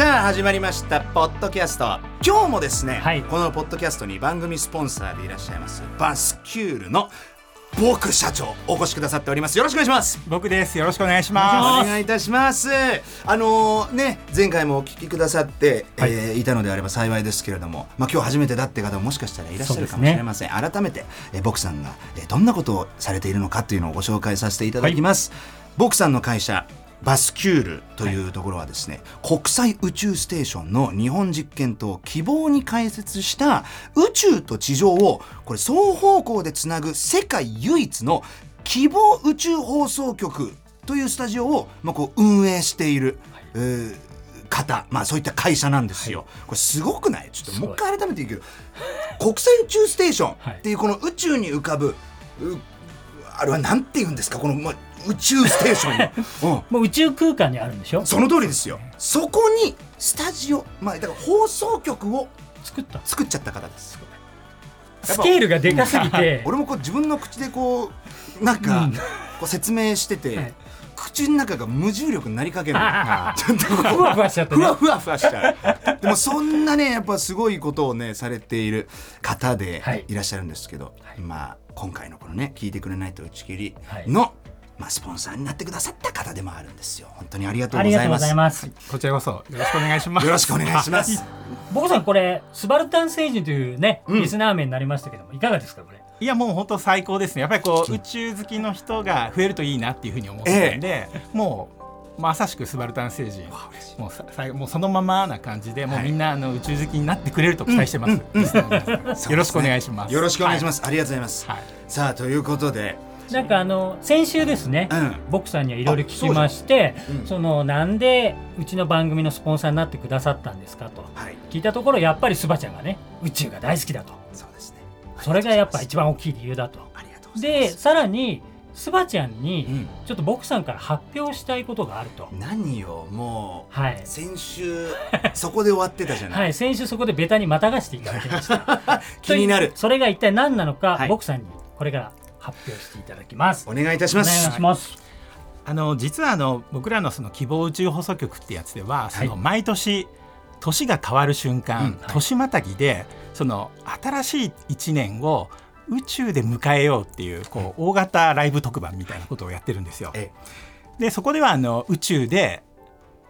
さあ始まりましたポッドキャスト。今日もですね、はい。このポッドキャストに番組スポンサーでいらっしゃいますバスキュールの僕社長お越しくださっております。よろしくお願いします。僕です。よろしくお願いしおます。願いいたします。あのーね前回もお聞きくださって、はい。いえーいたのであれば幸いですけれども、まあ、今日初めてだって方ももしかしたらいらっしゃるかもしれません、改めて、えー、僕さんが、えーどんなことをされているのかというのをご紹介させていただきます、僕さんの会社バスキュールというところはですね、国際宇宙ステーションの日本実験棟希望に開設した宇宙と地上をこれ双方向でつなぐ世界唯一の希望宇宙放送局というスタジオを、まあ、こう運営している、えー方、まあ、そういった会社なんですよ。これすごくない？ちょっともう一回改めて言うけど国際宇宙ステーションっていうこの宇宙に浮かぶ、うあれはなんて言うんですか？この、まあ、宇宙ステーションの、うん、もう宇宙空間にあるんでしょ？その通りですよ。そこにスタジオ、まあ、だから放送局を作った。作っちゃった方です。スケールがでかすぎて。俺もこう自分の口でこうなんか、うん。こう説明してて、はい。口の中が無重力になりかける。ちょっとふわふわしちゃってね。ふわふわふわしちゃう。でもそんなねやっぱすごいことをねされている方ではい。いらっしゃるんですけど、まあ今回のこのね聞いてくれないと打ち切りはい。の、まあ、スポンサーになってくださった方でもあるんですよ。本当にありがとうごございます。ざい。こちらこそ。よろしくお願いします。よろしくお願いします。ボコさんこれスバルタン星人というね、うん。リスナー名になりましたけどもいかがですかこれ？いやもう本当最高ですね。やっぱりこう宇宙好きの人が増えるといいなっていうふうに思ってるんで、もうまさしくスバルタン星人。もうさ最後もうそのままな感じでもうみんなあの宇宙好きになってくれると期待してます。よろしくお願いします。よろしくお願いします、ありがとうございます、はいさあということでなんかあの先週ですね、うん。ボクさんにはいろいろ聞きましてそのなんでうちの番組のスポンサーになってくださったんですかとはい。聞いたところやっぱりスバちゃんがね宇宙が大好きだと。そうですね。それがやっぱ一番大きい理由だと。ありがとうございまですさらにスバちゃんにうん。ちょっとボクさんから発表したいことがあると、何よもうはい。先週そこで終わってたじゃない、はい、先週そこでベタにまたがしていただきました。気になる。それが一体何なのか、はい。ボクさんにこれから発表していただきます。お願いいたしお願いますします。あの実はあの僕らのその希望宇宙放送局ってやつではその毎年年が変わる瞬間、うん年またぎでその新しい1年を宇宙で迎えようっていうこう大型ライブ特番みたいなことをやってるんですよ。えでそこではあの宇宙で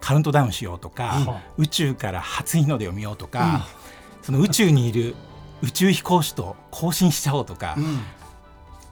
カウントダウンしようとか、うん。宇宙から初日の出を見ようとか、その宇宙にいる宇宙飛行士と交信しちゃおうとか、うん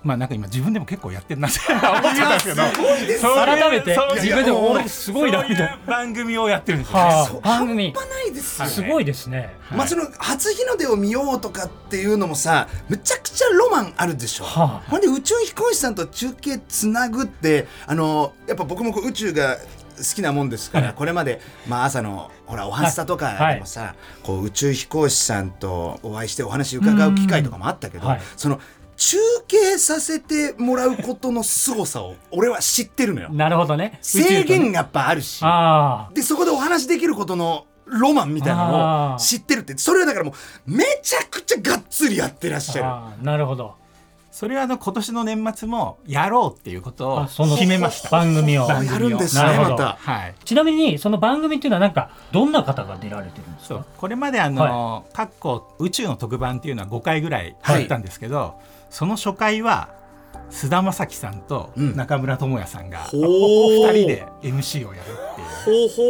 まあなんか今自分でも結構やってるなって 思ってたんですけど改めて自分でも俺すごいなみたいな。番組をやってるんですよね。番組。半端ないですよ、すごいですね。まあその初日の出を見ようとかっていうのもさむちゃくちゃロマンあるでしょ、はあ。ほんで宇宙飛行士さんと中継つなぐってあのやっぱ僕も宇宙が好きなもんですから、はい。これまで、まあ、朝のほらおはスタとかでもさ、こう宇宙飛行士さんとお会いしてお話伺う機会とかもあったけど、はい。その中継させてもらうことの凄さを 俺は知ってるのよ。なるほどね。制限ががやっぱあるし。あでそこでお話できることのロマンみたいなのを知ってるって。それはだからもうめちゃくちゃがっつりやってらっしゃる。なるほどそれはあの今年の年末もやろうっていうことをあその決めました。番組を。あやるんですねなるほど。また。はい。ちなみにその番組っていうのはなんかどんな方が出られてるんですか？そう。これまであの、かっこ宇宙の特番っていうのは5回ぐらいやったんですけど、その初回は菅田将暉さんとうん。中村倫也さんがほう。2人で MC をやるっていう。ほ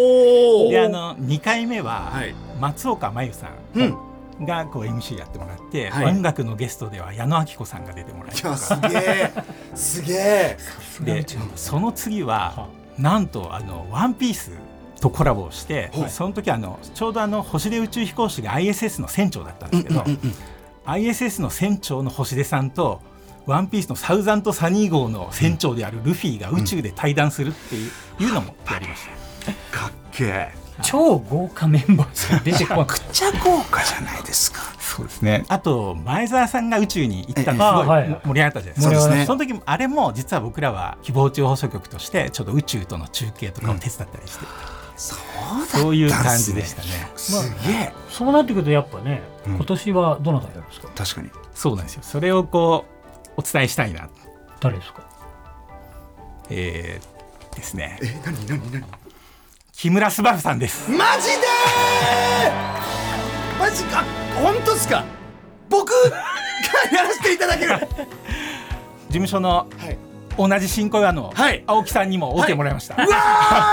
うほう。であの2回目ははい。松岡真優さうんんがこう MC やってもらって、はい。音楽のゲストでは矢野顕子さんが出てもらいいやすげえすげえ。でその次ははなんとあの「ワンピースとコラボをして、はいその時あのちょうどあの星出宇宙飛行士が ISS の船長だったんですけど、ISS の船長の星出さんとワンピースのサウザンとサニー号の船長であるルフィが宇宙で対談するっていう,、のもやりました。かっけえ超豪華メンバーしか出てこなくくちゃ豪華じゃないですか。そうですね。あと前澤さんが宇宙に行ったのすあごい。はい盛り上がったじゃないですか。そうですね。その時もあれも実は僕らは希望宇宙放送局としてちょっと宇宙との中継とかを手伝ったりして、そうそういう感じでしたね。すげえ。そうなってくるとやっぱね、うん。今年はどなたやるんですか？確かに。そうなんですよ。それをこうお伝えしたいな。誰ですか？えー、ですね。え何何何？木村昴さんです。マジでー！マジか！本当っすか？僕がやらせていただける。事務所のはい。同じ新小岩のはい。青木さんにも OK もらいました。うわ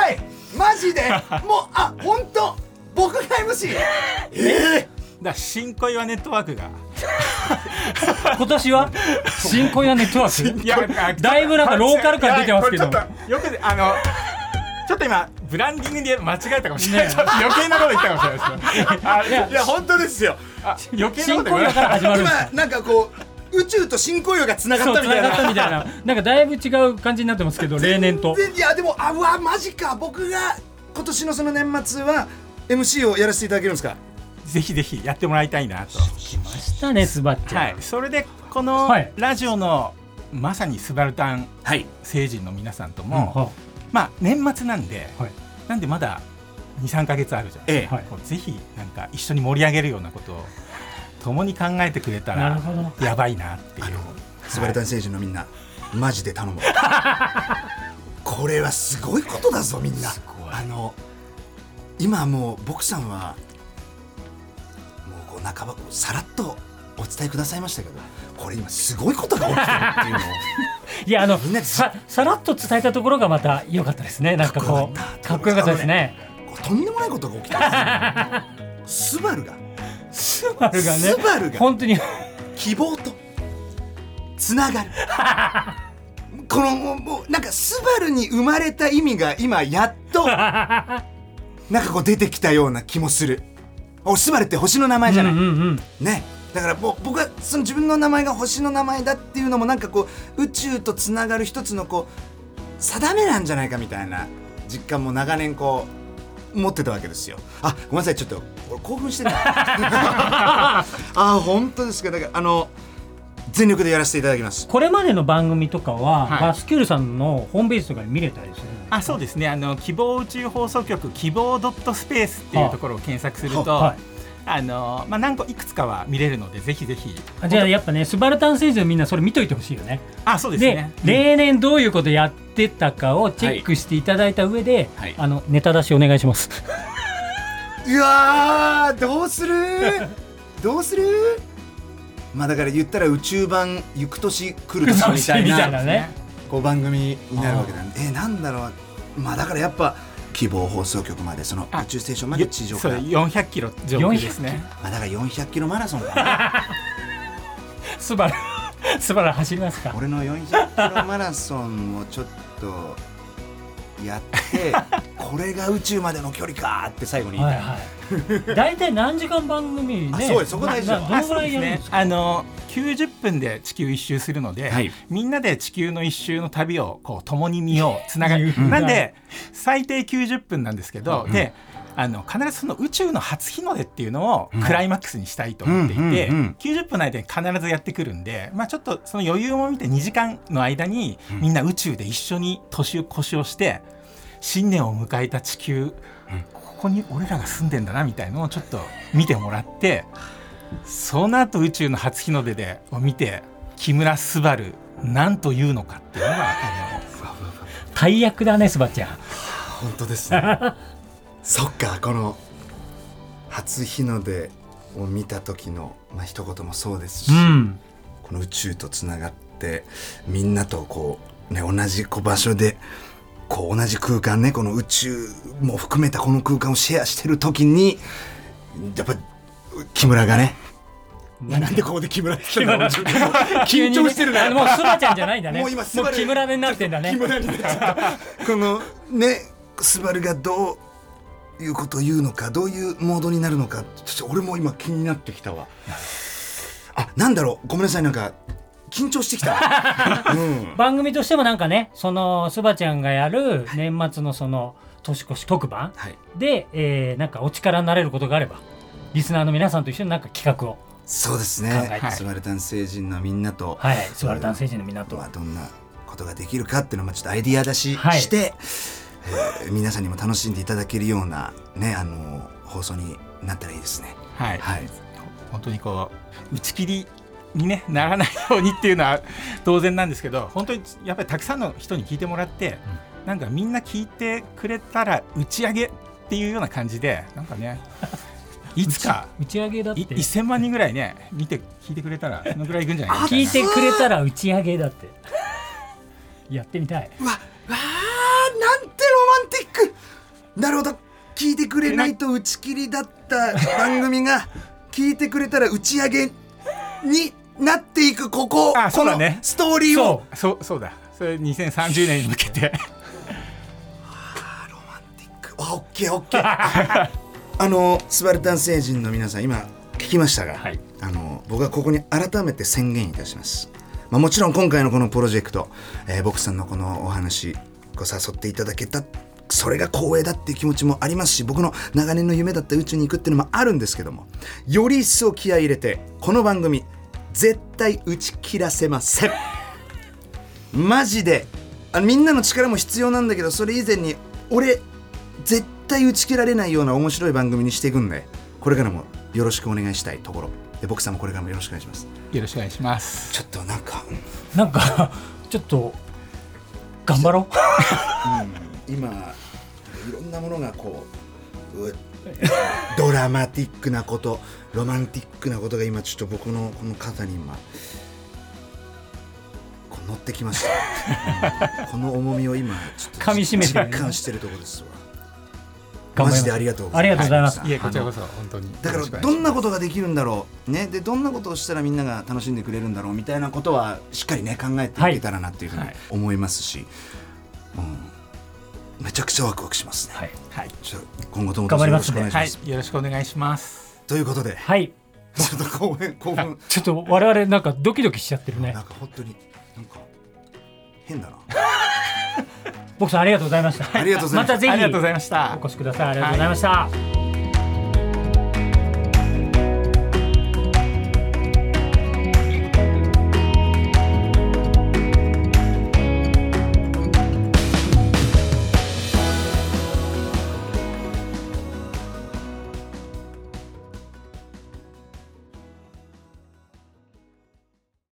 ーい！マジで？もうあ本当？僕が MC えだから新小岩ネットワークが。今年は？新小屋ネットワーク？いやだいぶなんかローカル感出てますけど。よくあのちょっと今ブランディングで間違えたかもしれない、ね余計なこと言ったかもしれないです あいやいや本当ですよ。あ余計な新こと言わない。今なんかこう宇宙と新雇用がつながったみたいな。みたいな。なんかだいぶ違う感じになってますけど例年と。いやでもあうわマジか。僕が今年のその年末は MC をやらせていただけるんですか？ぜひぜひやってもらいたいなと。来ましたねスバッチャー、はい。それでこのはい。ラジオのまさにスバルタンはい。星人の皆さんとうん。も、はまあ年末なんで、はい。なんでまだ23か月あるじゃないですかええぜひなんか一緒に盛り上げるようなことを共に考えてくれたらやばいなっていう。スバルタン星人のみんなマジで頼む これはすごいことだぞみんな。あの今もう僕さんはもうこう半ばさらっとお伝えくださいましたけどこれ今すごいことが起きてるっていうのを。いやあのみんなでささらっと伝えたところがまた良かったですね。なんかこうかっこよかったですね。こうとんでもないことが起きてるんですよ。スバルが。スバルがねスバルが。本当に。希望とつながる。このもうなんかスバルに生まれた意味が今やっと なんかこう出てきたような気もする。おスバルって星の名前じゃない、うんうんうん。ねだからもう僕はその自分の名前が星の名前だっていうのもなんかこう宇宙とつながる一つのこう定めなんじゃないかみたいな実感も長年こう持ってたわけですよ。あごめんなさいちょっと俺興奮してた。あ本当ですか。だからあの全力でやらせていただきます。これまでの番組とかは、はい。バスキュールさんのホームページとかに見れたりするあそうですね。あの希望宇宙放送局希望ドットスペースっていうところを検索すると、はいあのまあ何個いくつかは見れるのでぜひぜひ。あじゃあやっぱねスバルタン星人みんなそれ見といてほしいよね。あそうですでね例年どういうことやってたかをチェックしていただいた上で、はい。あのネタ出しお願いします。うわーどうする？どうする？まあだから言ったら宇宙版「行く年来る年」みたいみたいな なね。こう番組になるわけなんで。えなんだろう。まあだからやっぱ希望放送局までそのあ宇宙ステーションまで地上から。そう400キロ上空ですね。まあだから400キロマラソンかな。スバルスバル走りますか？俺の400キロマラソンをちょっとやってこれが宇宙までの距離かって最後に言いたい、はいはい。大体何時間番組ね あそうです。そこ大事どのぐらいやるんですか？あの90分で地球一周するので、はい。みんなで地球の一周の旅をこう共に見ようつながる、うん。なんで最低90分なんですけど、であの必ずその宇宙の初日の出っていうのをクライマックスにしたいと思っていて、うんうんうん90分の間に必ずやってくるんで、まあ、ちょっとその余裕も見て2時間の間にみんな宇宙で一緒に年を越しをして新年を迎えた地球、ここに俺らが住んでんだなみたいのをちょっと見てもらってその後宇宙の初日の出でを見て木村昴なんというのかっていうのがあ大役だねスバちゃん本当ですね。そっかこの初日の出を見た時の、まあ一言もそうですし、うん。この宇宙とつながってみんなとこうね同じ場所でこう同じ空間ねこの宇宙も含めたこの空間をシェアしてる時にやっぱ木村がねなんで？ここで木村来たの？緊張してるな。あのもうスバちゃんじゃないんだね。もう今スバル木村になってんだね。木村になっちゃったこのねスバルがどういうことを言うのかどういうモードになるのかちょっと俺も今気になってきたわ。あなんだろう？ごめんなさいなんか緊張してきた、うん、番組としてもなんかねそのすばちゃんがやる年末のその年越し特番はい。で、えーなんかお力になれることがあればリスナーの皆さんと一緒になんか企画をそうです考ねスバルタン星人のみんなと、はい。スバルタン星人の港まあ、どんなことができるかっていうのをまあちょっとアイディア出しはい。して、えー皆さんにも楽しんでいただけるようなねあの放送になったらいいですね。はい、はい。本当にこう打ち切りに、ね、ならないようにっていうのは当然なんですけど本当にやっぱりたくさんの人に聞いてもらって、なんかみんな聞いてくれたら打ち上げっていうような感じでなんかね いつか打ち上げだって。い1000万人ぐらいね見て聞いてくれたらそのぐらいいくんじゃない？か な聞いてくれたら打ち上げだって。やってみたい。わわあなんてロマンティックなるほど。聞いてくれないと打ち切りだった番組が 聞いてくれたら打ち上げになっていくここあそこのうだね。ストーリーを。そうそうだ。それ2030年に向けて。ロマンティック。あオッケーオッケー。あのスバルタン星人の皆さん今聞きましたが、はい。あの僕はここに改めて宣言いたします、まあ、もちろん今回のこのプロジェクト、えー、僕さんのこのお話ご誘っていただけたそれが光栄だっていう気持ちもありますし僕の長年の夢だった宇宙に行くっていうのもあるんですけどもより一層気合い入れてこの番組絶対打ち切らせません。マジで。あのみんなの力も必要なんだけどそれ以前に俺絶対打ち切られないような面白い番組にしていくんで。これからもよろしくお願いしたいところ。で僕さんもこれからもよろしくお願いします。よろしくお願いします。ちょっとなんか、なんかちょっと頑張ろう。今いろんなものがこうう ドラマティックなことロマンティックなことが今ちょっと僕のこの肩に今こう乗ってきました、う んこの重みを今ちょっと噛み締めて実感してるところですわ。マジでありがとうありがとうございます。はい。えこちらこそ本当に。だからどんなことができるんだろう。ね。でどんなことをしたらみんなが楽しんでくれるんだろうみたいなことはしっかりね考えていけたらなっていうふうにはい。思いますし、うん、めちゃくちゃワクワクしますね、はい、はい、今後ともどうぞよろしくお願いします、はい、よろしくお願いします。ということで。はい、ちょっと興奮興奮ちょっと我々なんかドキドキしちゃってるね。なんか本当になんか変だな。僕さんありがとうございました。ありがとうございました。またぜひありがとうございました。お越しください。ありがとうございました、